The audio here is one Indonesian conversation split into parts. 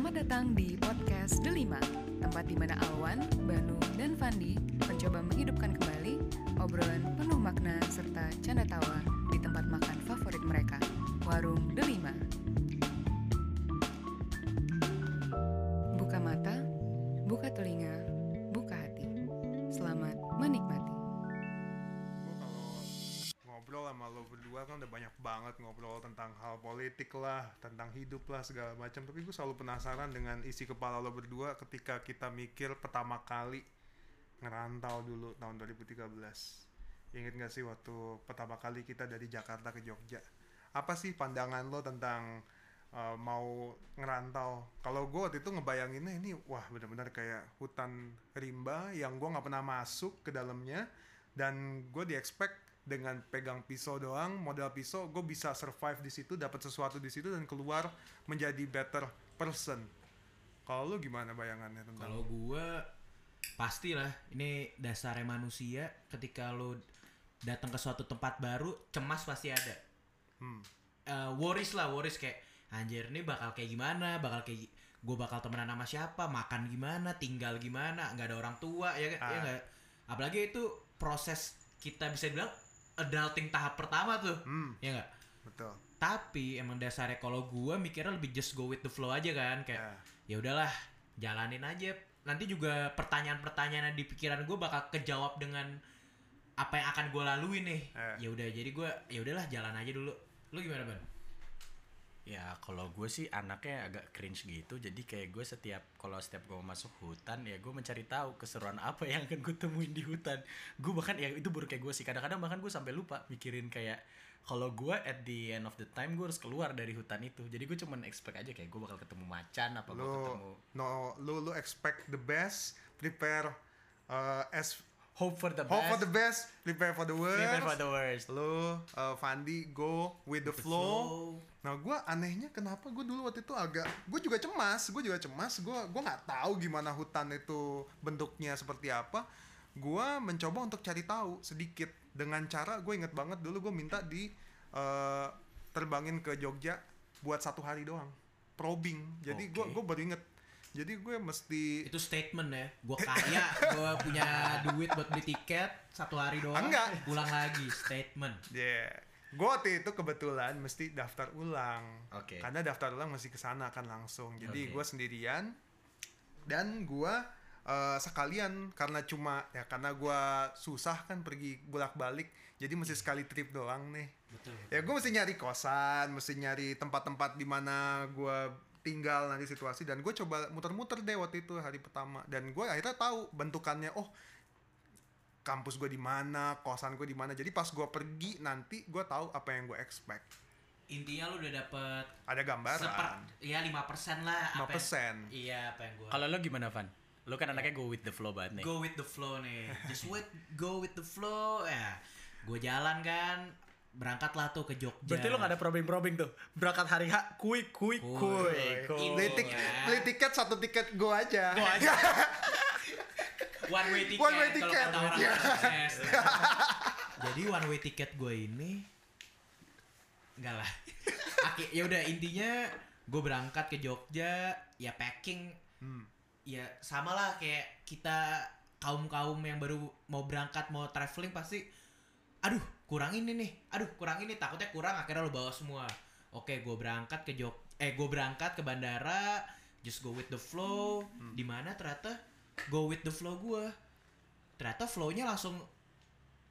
Selamat datang di podcast Delima, tempat di mana Alwan, Banu, dan Fandi mencoba menghidupkan kembali obrolan penuh makna serta canda tawa di tempat makan favorit mereka, Warung Delima. Lah, tentang hidup lah segala macam. Tapi gue selalu penasaran dengan isi kepala lo berdua ketika kita mikir pertama kali ngerantau dulu tahun 2013. Ingat gak sih waktu pertama kali kita dari Jakarta ke Jogja? Apa sih pandangan lo tentang uh, mau ngerantau? Kalau gue waktu itu ngebayanginnya ini, wah benar-benar kayak hutan rimba yang gue nggak pernah masuk ke dalamnya dan gue di expect dengan pegang pisau doang modal pisau gue bisa survive di situ dapat sesuatu di situ dan keluar menjadi better person. Kalau lu gimana bayangannya tentang Kalau gue pastilah ini dasarnya manusia ketika lo datang ke suatu tempat baru cemas pasti ada. hmm. Eh, worries lah worries kayak anjir ini bakal kayak gimana? Bakal kayak gue bakal temenan sama siapa? Makan gimana? Tinggal gimana? Nggak ada orang tua ya ya Ah. nggak? Apalagi itu proses kita bisa bilang adulting tahap pertama tuh. Hmm. ya nggak? Betul. Tapi emang dasarnya kalau gua mikirnya lebih just go with the flow aja kan kayak ya. udahlah jalanin aja. Nanti juga pertanyaan-pertanyaan di pikiran gue bakal kejawab dengan apa yang akan gue lalui nih. Eh. ya udah jadi gue ya udahlah jalan aja dulu. Lu gimana ban Ya kalau gue sih anaknya agak cringe gitu. Jadi kayak gue setiap Kalau setiap gue masuk hutan Ya gue mencari tahu keseruan apa yang akan gue temuin di hutan. Gue bahkan ya itu baru kayak gue sih. Kadang-kadang bahkan gue sampai lupa mikirin kayak Kalau gue at the end of the time Gue harus keluar dari hutan itu. Jadi gue cuman expect aja kayak gue bakal ketemu macan Apa gue ketemu no lu lu expect the best prepare uh, as Hope for the hope best. for the best prepare for the worst Prepare for the worst. Lu uh, Fandi go with the, flow. Nah, gue anehnya kenapa gue dulu waktu itu agak, gue juga cemas, gue juga cemas, gue gue nggak tahu gimana hutan itu bentuknya seperti apa. Gue mencoba untuk cari tahu sedikit dengan cara gue inget banget dulu gue minta di uh, terbangin ke Jogja buat satu hari doang, probing. Jadi gue Oke. gue baru inget. Jadi gue mesti itu statement ya gue kaya gue punya duit buat beli tiket satu hari doang Enggak. pulang lagi statement Yeah. Gue waktu itu kebetulan mesti daftar ulang. Oke. Karena daftar ulang mesti ke sana kan langsung. Jadi Oke. gue sendirian dan gue eh, sekalian karena cuma ya karena gue susah kan pergi bolak-balik. Jadi mesti sekali trip doang nih. betul Ya gue mesti nyari kosan, mesti nyari tempat-tempat di mana gue tinggal nanti situasi dan gue coba muter-muter deh waktu itu hari pertama dan gue akhirnya tahu bentukannya oh kampus gue di mana kosan gue di mana jadi pas gue pergi nanti gue tahu apa yang gue expect intinya lu udah dapet ada gambaran seper ya lima persen lah apa yang- 5%. iya apa yang gue Kalau lo gimana Van? Lo kan anaknya go with the flow banget nih go with the flow nih just wait go with the flow ya gue jalan kan berangkatlah tuh ke Jogja Berarti lo gak ada probing-probing tuh Berangkat hari H Kui, kui, Kui. kui, Kui. beli, tik- Ya. beli tiket satu tiket gue aja Go aja. one way ticket, One way kalau ticket. kata orang Iya. sukses. Jadi one way ticket gue ini enggak lah. Oke, ya udah intinya gue berangkat ke Jogja, ya packing Hmm. ya sama lah kayak kita kaum kaum yang baru mau berangkat mau traveling pasti aduh kurang ini nih aduh kurang ini takutnya kurang akhirnya lo bawa semua oke gue berangkat ke Jog eh gue berangkat ke bandara just go with the flow di mana ternyata go with the flow gue ternyata flownya langsung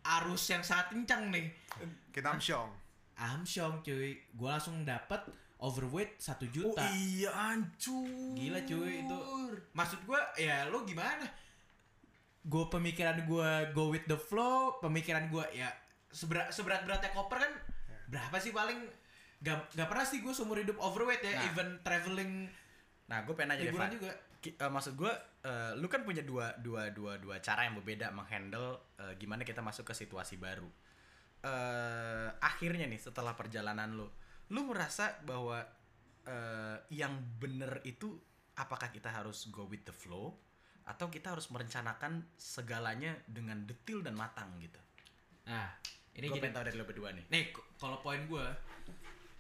arus yang sangat kencang nih. Kita amsyong Amsyong cuy. Gue langsung dapet overweight satu Oh juta iya ancur Gila cuy itu. Maksud gua ya lu gimana? Gue pemikiran gua go with the flow, pemikiran gua ya seberat seberat beratnya koper kan berapa sih paling? Gak, gak pernah sih gue seumur hidup overweight ya, Nah. even traveling Nah gue pengen nanya deh juga. Eh, Maksud gue eh, Lu kan punya dua, dua, dua, dua cara yang berbeda Menghandle eh, gimana kita masuk ke situasi baru. Eh Akhirnya nih setelah perjalanan lu Lu merasa bahwa eh, Yang bener itu Apakah kita harus go with the flow Atau kita harus merencanakan segalanya dengan detil dan matang gitu? Nah, ini Gue pengen tahu dari lu berdua nih. Nih, kalau poin gue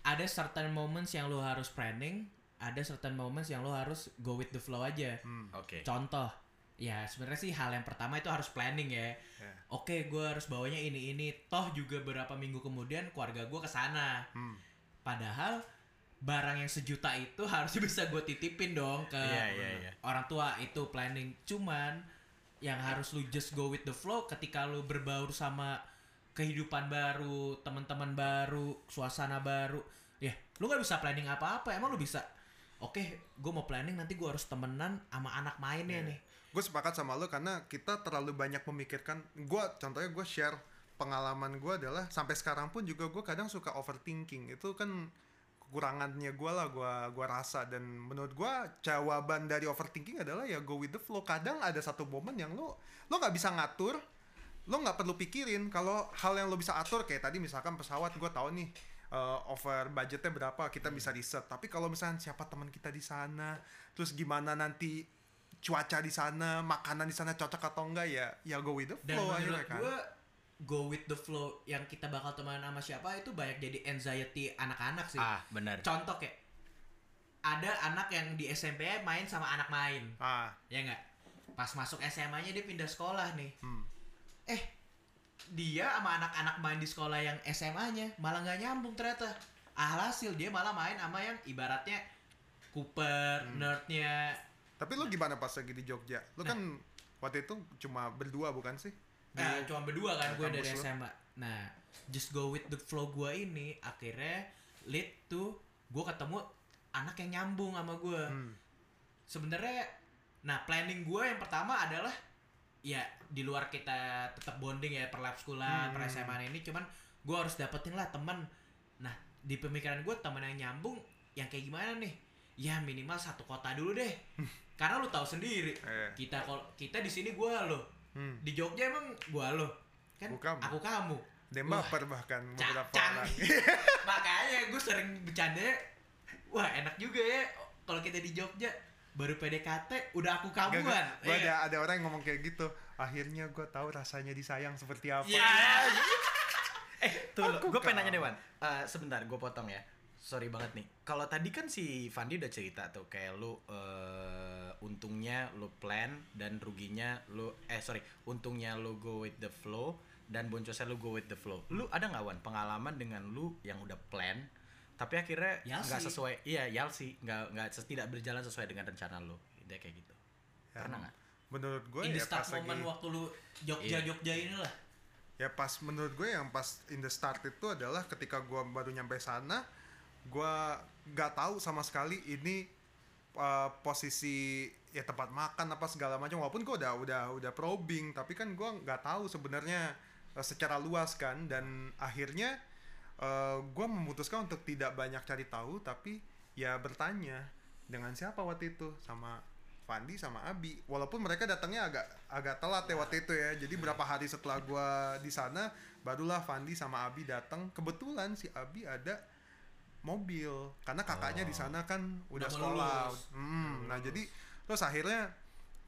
ada certain moments yang lu harus planning, ada certain moments yang lo harus go with the flow aja. Hmm. Oke. Contoh, ya sebenarnya sih hal yang pertama itu harus planning ya. Ya. Oke, gue harus bawanya ini ini. Toh juga beberapa minggu kemudian keluarga gue ke sana. Hmm. Padahal barang yang sejuta itu harusnya bisa gue titipin dong ke Iya, iya, iya. orang tua itu planning. Cuman yang harus lu just go with the flow ketika lu berbaur sama kehidupan baru, teman-teman baru, suasana baru. Ya, lu nggak bisa planning apa-apa. Emang lu bisa Oke, gue mau planning nanti gue harus temenan sama anak mainnya Iya. nih. gue sepakat sama lo karena kita terlalu banyak memikirkan gue contohnya gue share pengalaman gue adalah sampai sekarang pun juga gue kadang suka overthinking itu kan kekurangannya gue lah gue gua rasa dan menurut gue jawaban dari overthinking adalah ya go with the flow kadang ada satu momen yang lo lo nggak bisa ngatur lo nggak perlu pikirin kalau hal yang lo bisa atur kayak tadi misalkan pesawat gue tahu nih uh, over budgetnya berapa kita bisa riset tapi kalau misalnya siapa teman kita di sana terus gimana nanti cuaca di sana makanan di sana cocok atau enggak ya ya go with the Dan flow menurut akhirnya kan gue go with the flow yang kita bakal temenan sama siapa itu banyak jadi anxiety anak-anak sih. Ah, benar. Contoh kayak ada anak yang di SMP main sama anak main, ah ya nggak? Pas masuk SMA-nya dia pindah sekolah nih. hmm. Eh, dia sama anak-anak main di sekolah yang SMA-nya malah nggak nyambung ternyata. Alhasil dia malah main sama yang ibaratnya Cooper, Hmm. nerdnya. tapi lo gimana pas lagi di Jogja lo Nah. kan waktu itu cuma berdua bukan sih Di- Nah, cuma berdua kan gue dari lu. SMA. Nah, just go with the flow gue ini akhirnya lead to gue ketemu anak yang nyambung sama gue. Hmm. Sebenarnya, nah planning gue yang pertama adalah ya di luar kita tetap bonding ya per lab sekolah, Hmm. per SMA ini, cuman gue harus dapetin lah teman. Nah, di pemikiran gue teman yang nyambung yang kayak gimana nih? Ya minimal satu kota dulu deh. Karena lu tahu sendiri, Eh. kita kalau kita di sini gue loh Hmm. di Jogja emang gua lo kan Aku kamu. aku kamu Wah, baper bahkan beberapa orang makanya gue sering bercanda wah enak juga ya kalau kita di Jogja baru PDKT udah aku Gak, kamuan gue Iya. ada ada orang yang ngomong kayak gitu akhirnya gue tahu rasanya disayang seperti apa Iya. Eh, tuh, gue pengen nanya Dewan. Eh, sebentar, gue potong ya. Sorry banget nih. Kalau tadi kan si Fandi udah cerita tuh kayak lu eh, untungnya lu plan dan ruginya lu eh sorry, untungnya lu go with the flow dan boncosnya lu go with the flow. Lu ada nggak Wan pengalaman dengan lu yang udah plan tapi akhirnya nggak sesuai iya yalsi. Nggak nggak tidak berjalan sesuai dengan rencana lu. Dia kayak gitu. Ya, pernah nggak? menurut gue in the ya start pas lagi moment waktu lu Jogja Iya. Jogja inilah. Ya pas menurut gue yang pas in the start itu adalah ketika gue baru nyampe sana gue nggak tahu sama sekali ini uh, posisi ya tempat makan apa segala macam. Walaupun gue udah udah udah probing tapi kan gue nggak tahu sebenarnya uh, secara luas kan. Dan akhirnya gue memutuskan untuk tidak banyak cari tahu tapi ya bertanya dengan siapa waktu itu? Sama Fandi sama Abi. Walaupun mereka datangnya agak agak telat ya waktu itu ya. Jadi berapa hari setelah gua di sana barulah Fandi sama Abi datang. Kebetulan si Abi ada mobil karena kakaknya di sana kan udah Udah mau sekolah. lulus. Hmm, nah jadi terus akhirnya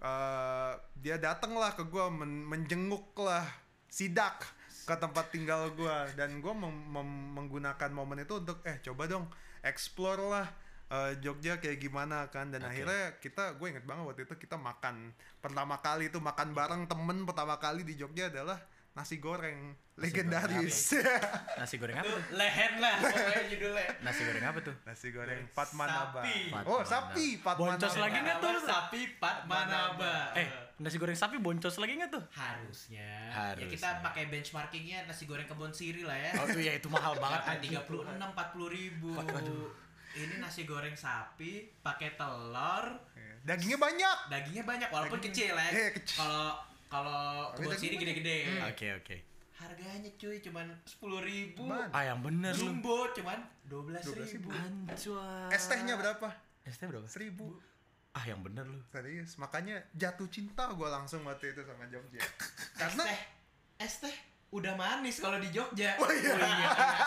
eh, dia datang lah ke gua men- menjenguk lah sidak ke tempat tinggal gua. Dan mem- menggunakan momen itu untuk eh coba dong explore lah eh, Jogja kayak gimana kan. Dan Oke. akhirnya kita gue inget banget waktu itu kita makan. Pertama kali itu makan bareng temen pertama kali di Jogja adalah nasi goreng. Legendaris. nasi goreng apa tuh? Lehen lah pokoknya judulnya. Nasi goreng apa tuh? Nasi goreng Patmanaba Sapi. oh Patmanaba. sapi Patmanaba Boncos lagi nggak tuh? sapi Pat Manaba eh nasi goreng sapi boncos lagi nggak tuh? Harusnya. ya Harusnya. kita pakai benchmarkingnya nasi goreng kebon siri lah ya. Oh tuh ya itu mahal banget kan tiga puluh enam empat puluh ribu. Ini nasi goreng sapi pakai telur. Dagingnya banyak. Dagingnya banyak walaupun Daging- kecil ya. Kecil. kalau kalau daging siri gede-gede. Oke oke. Harganya cuy cuman sepuluh ribu. Ah yang bener lu. Jumbo cuman dua belas 12.000. ribu. Anjay. es tehnya berapa? Es teh berapa? Seribu ah yang bener lu. Serius makanya jatuh cinta gue langsung waktu itu sama Jogja. Es karena teh es teh udah manis kalau di Jogja. Oh iya.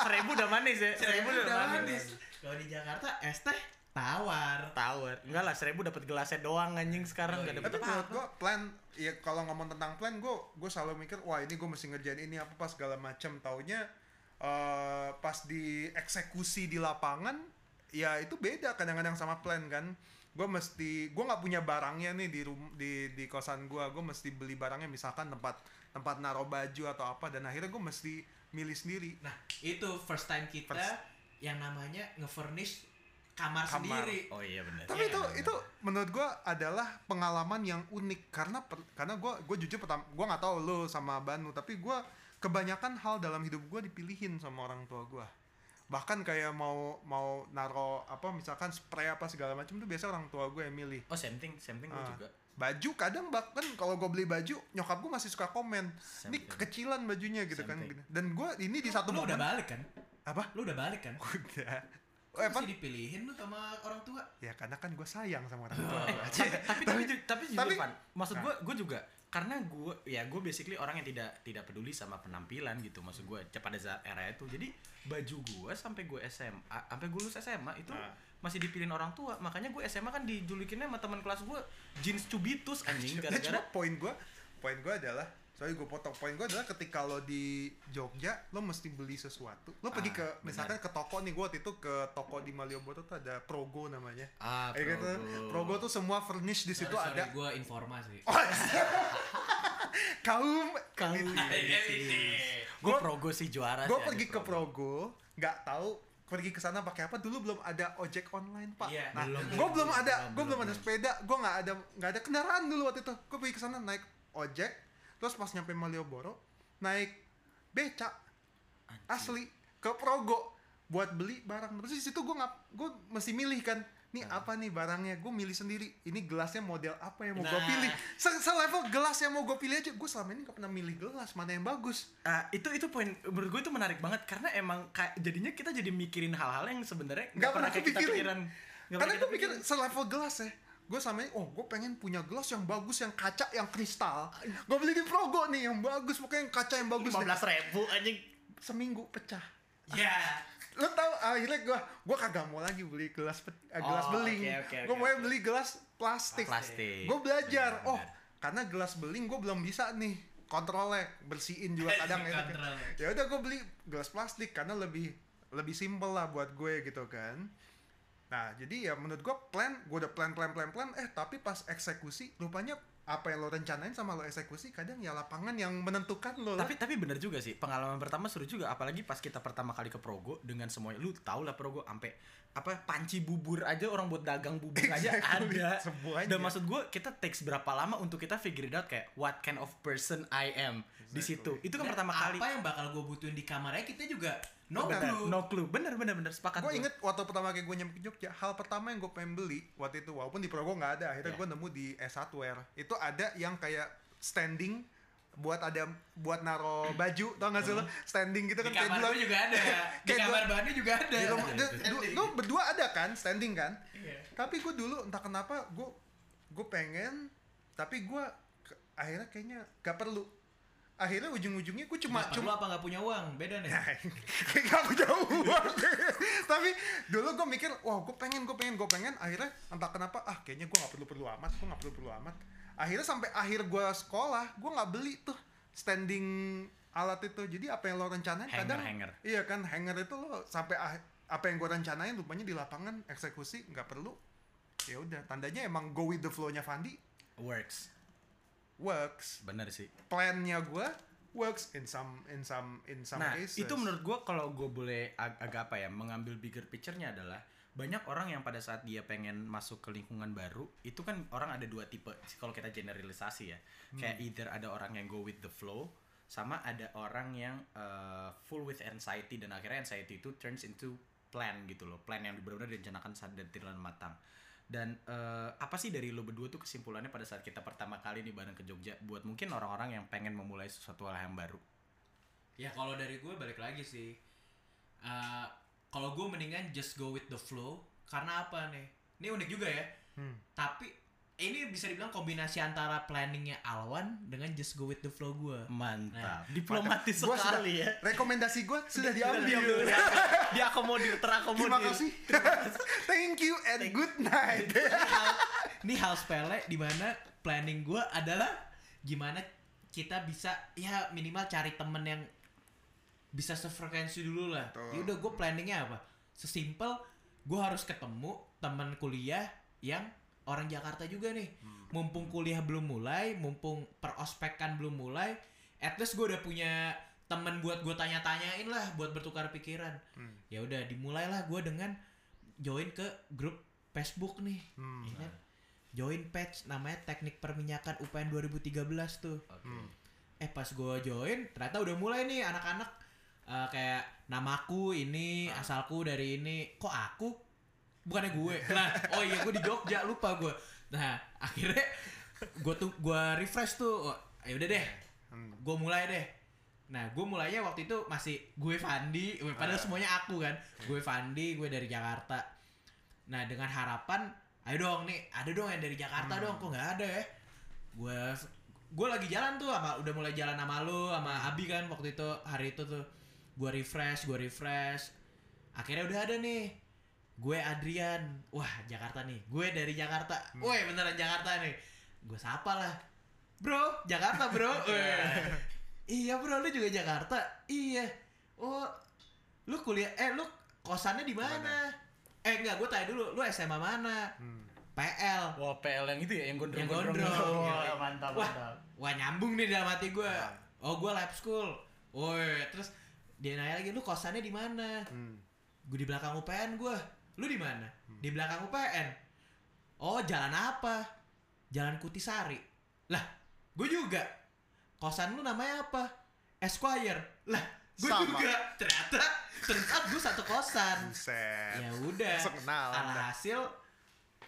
seribu udah manis ya? Seribu udah manis. kalau di Jakarta es teh tawar. Tawar. Enggak lah seribu dapat gelasnya doang anjing sekarang Oh, nggak iya. dapat tapi apa menurut gue plan ya kalau ngomong tentang plan gue gue selalu mikir wah ini gue mesti ngerjain ini apa pas segala macam taunya eh pas di eksekusi di lapangan ya itu beda kadang-kadang sama plan kan gue mesti gue nggak punya barangnya nih di rum di di kosan gue gue mesti beli barangnya misalkan tempat tempat naruh baju atau apa dan akhirnya gue mesti milih sendiri Nah, itu first time kita First. yang namanya nge-furnish kamar, Kamar. sendiri. Oh iya benar. tapi itu Iya, itu menurut gue adalah pengalaman yang unik karena per- karena gue gue jujur pertama gue nggak tahu lo sama Banu tapi gue kebanyakan hal dalam hidup gue dipilihin sama orang tua gue bahkan kayak mau mau naro apa misalkan spray apa segala macam tuh biasa orang tua gue yang milih Oh same thing, same thing gue Ah. juga. baju kadang bahkan kalau gue beli baju nyokap gue masih suka komen Same ini kekecilan bajunya gitu Same kan thing. dan gue ini di satu lu udah momen balik kan? apa Lu udah balik kan? udah eh, apa dipilihin lu sama orang tua? ya karena kan gue sayang sama orang tua Eh, tapi tapi tapi tapi jujur tapi- Van, maksud gue gue juga karena gue ya gue basically orang yang tidak tidak peduli sama penampilan gitu. Maksud gue pada saat era itu. Jadi baju gue sampai gue SMA sampai gue lulus SMA itu Nah. masih dipilihin orang tua. Makanya gue SMA kan dijulikinnya sama teman kelas gue jeans cubitus anjing. Gara-gara poin gue poin gue adalah sorry gue potong. Poin gue adalah ketika lo di Jogja lo mesti beli sesuatu. Lo pergi Ah, ke benar. misalkan ke toko nih gue waktu itu ke toko di Malioboro tuh ada Progo namanya. Ah Kayak gitu Progo. tuh? Semua furnish di situ Sorry, ada. gue informasi. Oh, kaum Kaum. gue progo sih juara gue pergi ke Progo. Nggak tahu pergi ke sana pakai apa. Dulu belum ada ojek online pak. Iya, nah belum, gue belum, ada gue belum belum. ada sepeda. Gue nggak ada nggak ada kendaraan dulu waktu itu. Gue pergi ke sana naik ojek terus pas nyampe Malioboro naik becak asli ke Progo buat beli barang. Terus di situ gue nggak gue mesti milih kan nih apa nih barangnya? Gue milih sendiri ini gelasnya model apa yang mau gue Nah. pilih? Se selevel gelas yang mau gue pilih aja gue selama ini gak pernah milih gelas mana yang bagus. Ah, itu itu poin menurut gue itu menarik banget karena emang kayak jadinya kita jadi mikirin hal-hal yang sebenarnya Nggak pernah kayak kita pikiran. Karena pernah gue pikirin. selevel gelas ya. Gue sama ini, oh gue pengen punya gelas yang bagus, yang kaca, yang kristal. Gue beli di Progo nih, yang bagus, pokoknya yang kaca yang bagus. lima deh. belas ribu anjing Seminggu pecah. Ya. Lo tau akhirnya gue, gue kagak mau lagi beli gelas pe- eh, gelas Oh, beling. oke, oke, gue oke, mau oke. beli gelas plastik. Plastik. Gue belajar, Benar, oh benar. karena gelas beling gue belum bisa nih kontrolnya bersihin juga kadang itu kan. Ya udah gue beli gelas plastik karena lebih lebih simpel lah buat gue gitu kan nah jadi ya menurut gue plan gue udah plan plan plan plan eh tapi pas eksekusi rupanya apa yang lo rencanain sama lo eksekusi kadang ya lapangan yang menentukan lo lah. tapi tapi bener juga sih pengalaman pertama seru juga apalagi pas kita pertama kali ke Progo dengan semuanya lu tau lah Progo sampai apa panci bubur aja orang buat dagang bubur aja ada semuanya. dan maksud gue kita takes berapa lama untuk kita figure it out kayak what kind of person I am di situ itu kan Dan pertama kali Apa yang bakal gue butuhin di kamarnya kita juga no Benar. clue. no clue bener bener bener sepakat gue gua. inget waktu pertama kali gue nyampe ke Jogja hal pertama yang gue pengen beli waktu itu walaupun di Progo nggak ada akhirnya Iya. gue nemu di S1 Wear itu ada yang kayak standing buat ada buat naro baju tau gak sih lo standing gitu Di kan kayak kamar dua gue juga ada. Di Kayak kamar Banu juga ada. di rumah Ada, du- lu berdua ada kan standing kan Iya. tapi gue dulu entah kenapa gue gue pengen tapi gue akhirnya kayaknya gak perlu akhirnya ujung-ujungnya gue cuma Nggak perlu cuma apa nggak punya uang? Beda nih. Gak punya uang. Tapi dulu gue mikir Wah gue pengen, gue pengen, gue pengen. Akhirnya entah kenapa Ah kayaknya gue gak perlu-perlu amat Gue gak perlu-perlu amat. Akhirnya sampai akhir gue sekolah Gue gak beli tuh Standing alat itu. Jadi apa yang lo rencanain Hanger, kadang hanger. Iya kan hanger itu lo Sampai ah- apa yang gue rencanain Rupanya di lapangan eksekusi gak perlu. Ya udah tandanya emang go with the flow-nya Fandi. Works works. Bener sih. Plan-nya gue works in some in some in some nah cases. itu menurut gue kalau gue boleh ag- agak apa ya mengambil bigger picture-nya adalah banyak orang yang pada saat dia pengen masuk ke lingkungan baru itu kan orang ada dua tipe kalau kita generalisasi ya. Kayak either ada orang yang go with the flow sama ada orang yang uh, full with anxiety dan akhirnya anxiety itu turns into plan gitu loh. Plan yang benar-benar direncanakan dan matang dan eh, apa sih dari lo berdua tuh kesimpulannya pada saat kita pertama kali nih bareng ke Jogja buat mungkin orang-orang yang pengen memulai sesuatu hal yang baru Ya kalau dari gue balik lagi sih. Eh, kalau gue mendingan just go with the flow karena apa nih? Ini unik juga ya. Hmm. Tapi ini bisa dibilang kombinasi antara planningnya Alwan dengan just go with the flow gue. Mantap. Diplomatis Gua sudah- sekali ya. rekomendasi gue sudah Diambil. diambil Diakomodir, terakomodir. Terima kasih. Thank you and good night. Ini hal sepele di mana planning gue adalah gimana kita bisa ya minimal cari temen yang bisa sefrekuensi dulu lah. Ya udah gue planningnya apa? Sesimpel gue harus ketemu teman kuliah yang orang Jakarta juga nih mumpung kuliah belum mulai mumpung perospekan belum mulai at least gue udah punya temen buat gue tanya-tanyain lah buat bertukar pikiran Hmm. ya udah dimulailah gue dengan join ke grup Facebook nih Hmm. ya kan? join page namanya teknik perminyakan UPN 2013 tuh Oke. Hmm. eh pas gue join ternyata udah mulai nih anak-anak eh, kayak namaku ini asalku dari ini kok aku bukannya gue. Nah oh iya gue di Jogja lupa gue nah akhirnya gue tuh gue refresh tuh. Oh, ya udah deh. Hmm. gue mulai deh. Nah gue mulainya waktu itu masih gue Fandi. Padahal semuanya aku kan. Gue Fandi gue dari Jakarta. Nah dengan harapan ayo dong nih ada dong yang dari Jakarta dong kok nggak ada ya? Gue gue lagi jalan tuh sama udah mulai jalan sama lu sama Abi kan waktu itu hari itu tuh. Gue refresh gue refresh. Akhirnya udah ada nih gue Adrian wah Jakarta nih gue dari Jakarta woi beneran Jakarta nih gue sapa lah bro Jakarta bro Weh. iya bro lu juga Jakarta iya oh lu kuliah eh lu kosannya di mana eh enggak gue tanya dulu lu SMA mana Hmm. PL Wah, PL yang itu ya yang Yang gondrong-gondrong. gondrong. Wah, Yang- mantap, Wah. mantap. Wah nyambung nih dalam hati gue. Ya. Oh gue lab school. Woi terus dia nanya lagi lu kosannya di mana? Hmm. Gue di belakang UPN gue. Lu di mana? Di belakang UPN. Oh jalan apa? Jalan Kutisari. Lah gue juga. Kosan lu namanya apa? Esquire. Lah gue juga. Ternyata ternyata gue satu kosan. Buset. Ya udah. Alhasil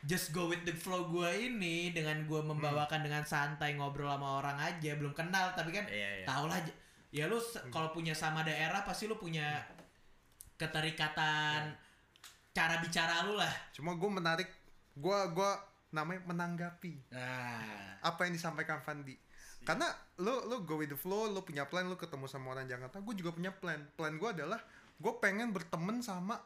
just go with the flow gue ini dengan gue membawakan dengan santai ngobrol sama orang aja belum kenal tapi kan Iya, iya. tau lah ya lu kalau punya sama daerah pasti lu punya keterikatan cara bicara lu lah Cuma gue menarik, gue gua namanya menanggapi Nah, apa yang disampaikan Fandi. Karena lo lo go with the flow, lo punya plan, lo ketemu sama orang Jakarta, gue juga punya plan. Plan gue adalah gue pengen berteman sama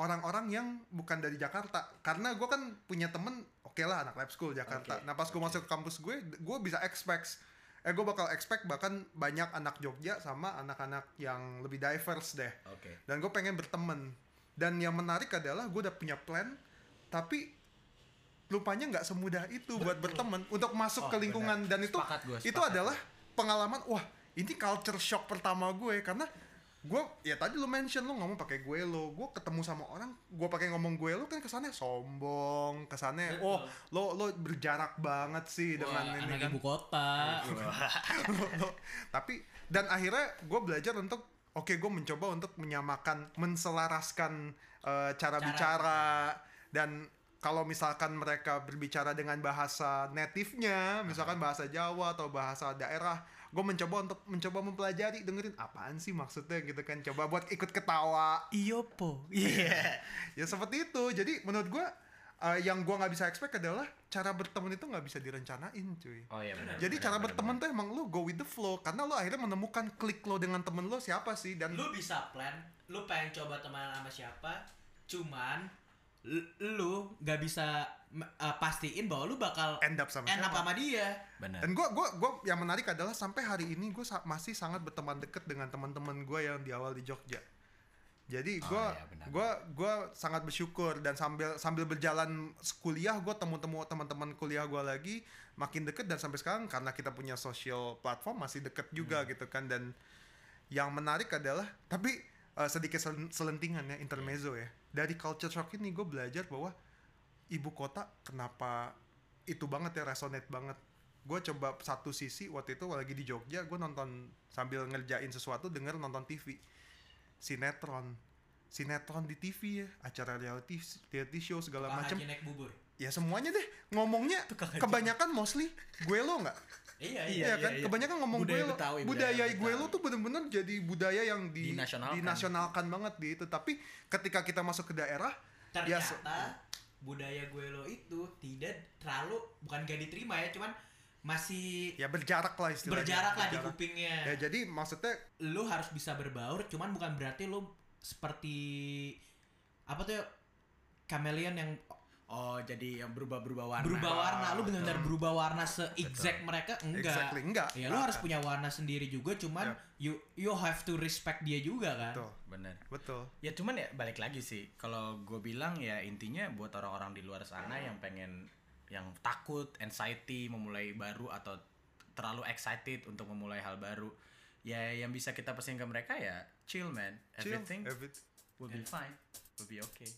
orang-orang yang bukan dari Jakarta. Karena gue kan punya temen, oke lah anak lab school Jakarta. Oke, Nah pas gue masuk ke kampus gue, gue bisa expect, eh gue bakal expect bahkan banyak anak Jogja sama anak-anak yang lebih diverse deh oke. dan gue pengen berteman dan yang menarik adalah gue udah punya plan tapi lupanya nggak semudah itu buat berteman untuk masuk Oh, ke lingkungan. Dan itu Sepakat gua, itu sepakat. adalah pengalaman wah ini culture shock pertama gue. Karena gue ya tadi lu mention lu ngomong pakai gue lo. Gue ketemu sama orang gue pakai ngomong gue lo kan kesannya sombong kesannya Betul. oh lo lo berjarak banget sih dengan Wah, ini anak kan. ibu kota. Tapi dan akhirnya gue belajar untuk oke gue mencoba untuk menyamakan menselaraskan eh, cara, Cara. bicara dan kalau misalkan mereka berbicara dengan bahasa native-nya misalkan bahasa Jawa atau bahasa daerah gue mencoba untuk mencoba mempelajari dengerin apaan sih maksudnya gitu kan coba buat ikut ketawa Iyo po. Iya. ya seperti itu jadi menurut gue eh, yang gue nggak bisa expect adalah cara berteman itu nggak bisa direncanain cuy Oh iya benar. jadi benar, cara benar, berteman tuh emang lu go with the flow karena lu akhirnya menemukan klik lo dengan temen lo siapa sih dan lu bisa plan lu pengen coba temenan sama siapa cuman lu nggak bisa m- uh, pastiin bahwa lu bakal end up sama enak siapa. sama dia Benar. Dan gua gua gua yang menarik adalah sampai hari ini gue masih sangat berteman dekat dengan teman-teman gue yang di awal di Jogja. Jadi Oh, gua iya, gua gua sangat bersyukur dan sambil sambil berjalan kuliah gua temu-temu teman-teman kuliah gua lagi makin deket dan sampai sekarang karena kita punya social platform masih deket juga Hmm. gitu kan. Dan yang menarik adalah tapi eh, sedikit selen- selentingan ya intermezzo ya. Dari culture shock ini gue belajar bahwa ibu kota kenapa itu banget ya resonate banget. Gue coba satu sisi waktu itu lagi di Jogja gue nonton sambil ngerjain sesuatu denger nonton TV sinetron. Sinetron di TV ya acara reality reality show segala macam ya semuanya deh. Ngomongnya kebanyakan mostly gue lo nggak? Iya Iya, Iya, iya, kan? iya. kebanyakan ngomong Budaya gue lo Betawi, budaya, budaya gue lo tuh bener-bener jadi budaya yang di Dinasionalkan. dinasionalkan banget di itu. Tapi ketika kita masuk ke daerah ya ternyata se- budaya gue lo itu tidak terlalu bukan gak diterima ya cuman masih ya berjarak lah istilahnya berjarak lah di kupingnya ya jadi maksudnya lu harus bisa berbaur cuman bukan berarti lu seperti apa tuh ya, chameleon yang Oh, jadi yang berubah-berubah warna. berubah warna lu benar-benar berubah warna se-exact mereka enggak Exactly, enggak. ya lu harus akan. punya warna sendiri juga cuman you you have to respect dia juga kan betul Bener. betul Ya cuman ya balik lagi sih. Kalau gue bilang ya intinya buat orang-orang di luar sana yang pengen yang takut, anxiety memulai baru atau terlalu excited untuk memulai hal baru. Ya yang bisa kita pesan ke mereka ya chill man. Chill, Everything every- will be fine. Will be okay.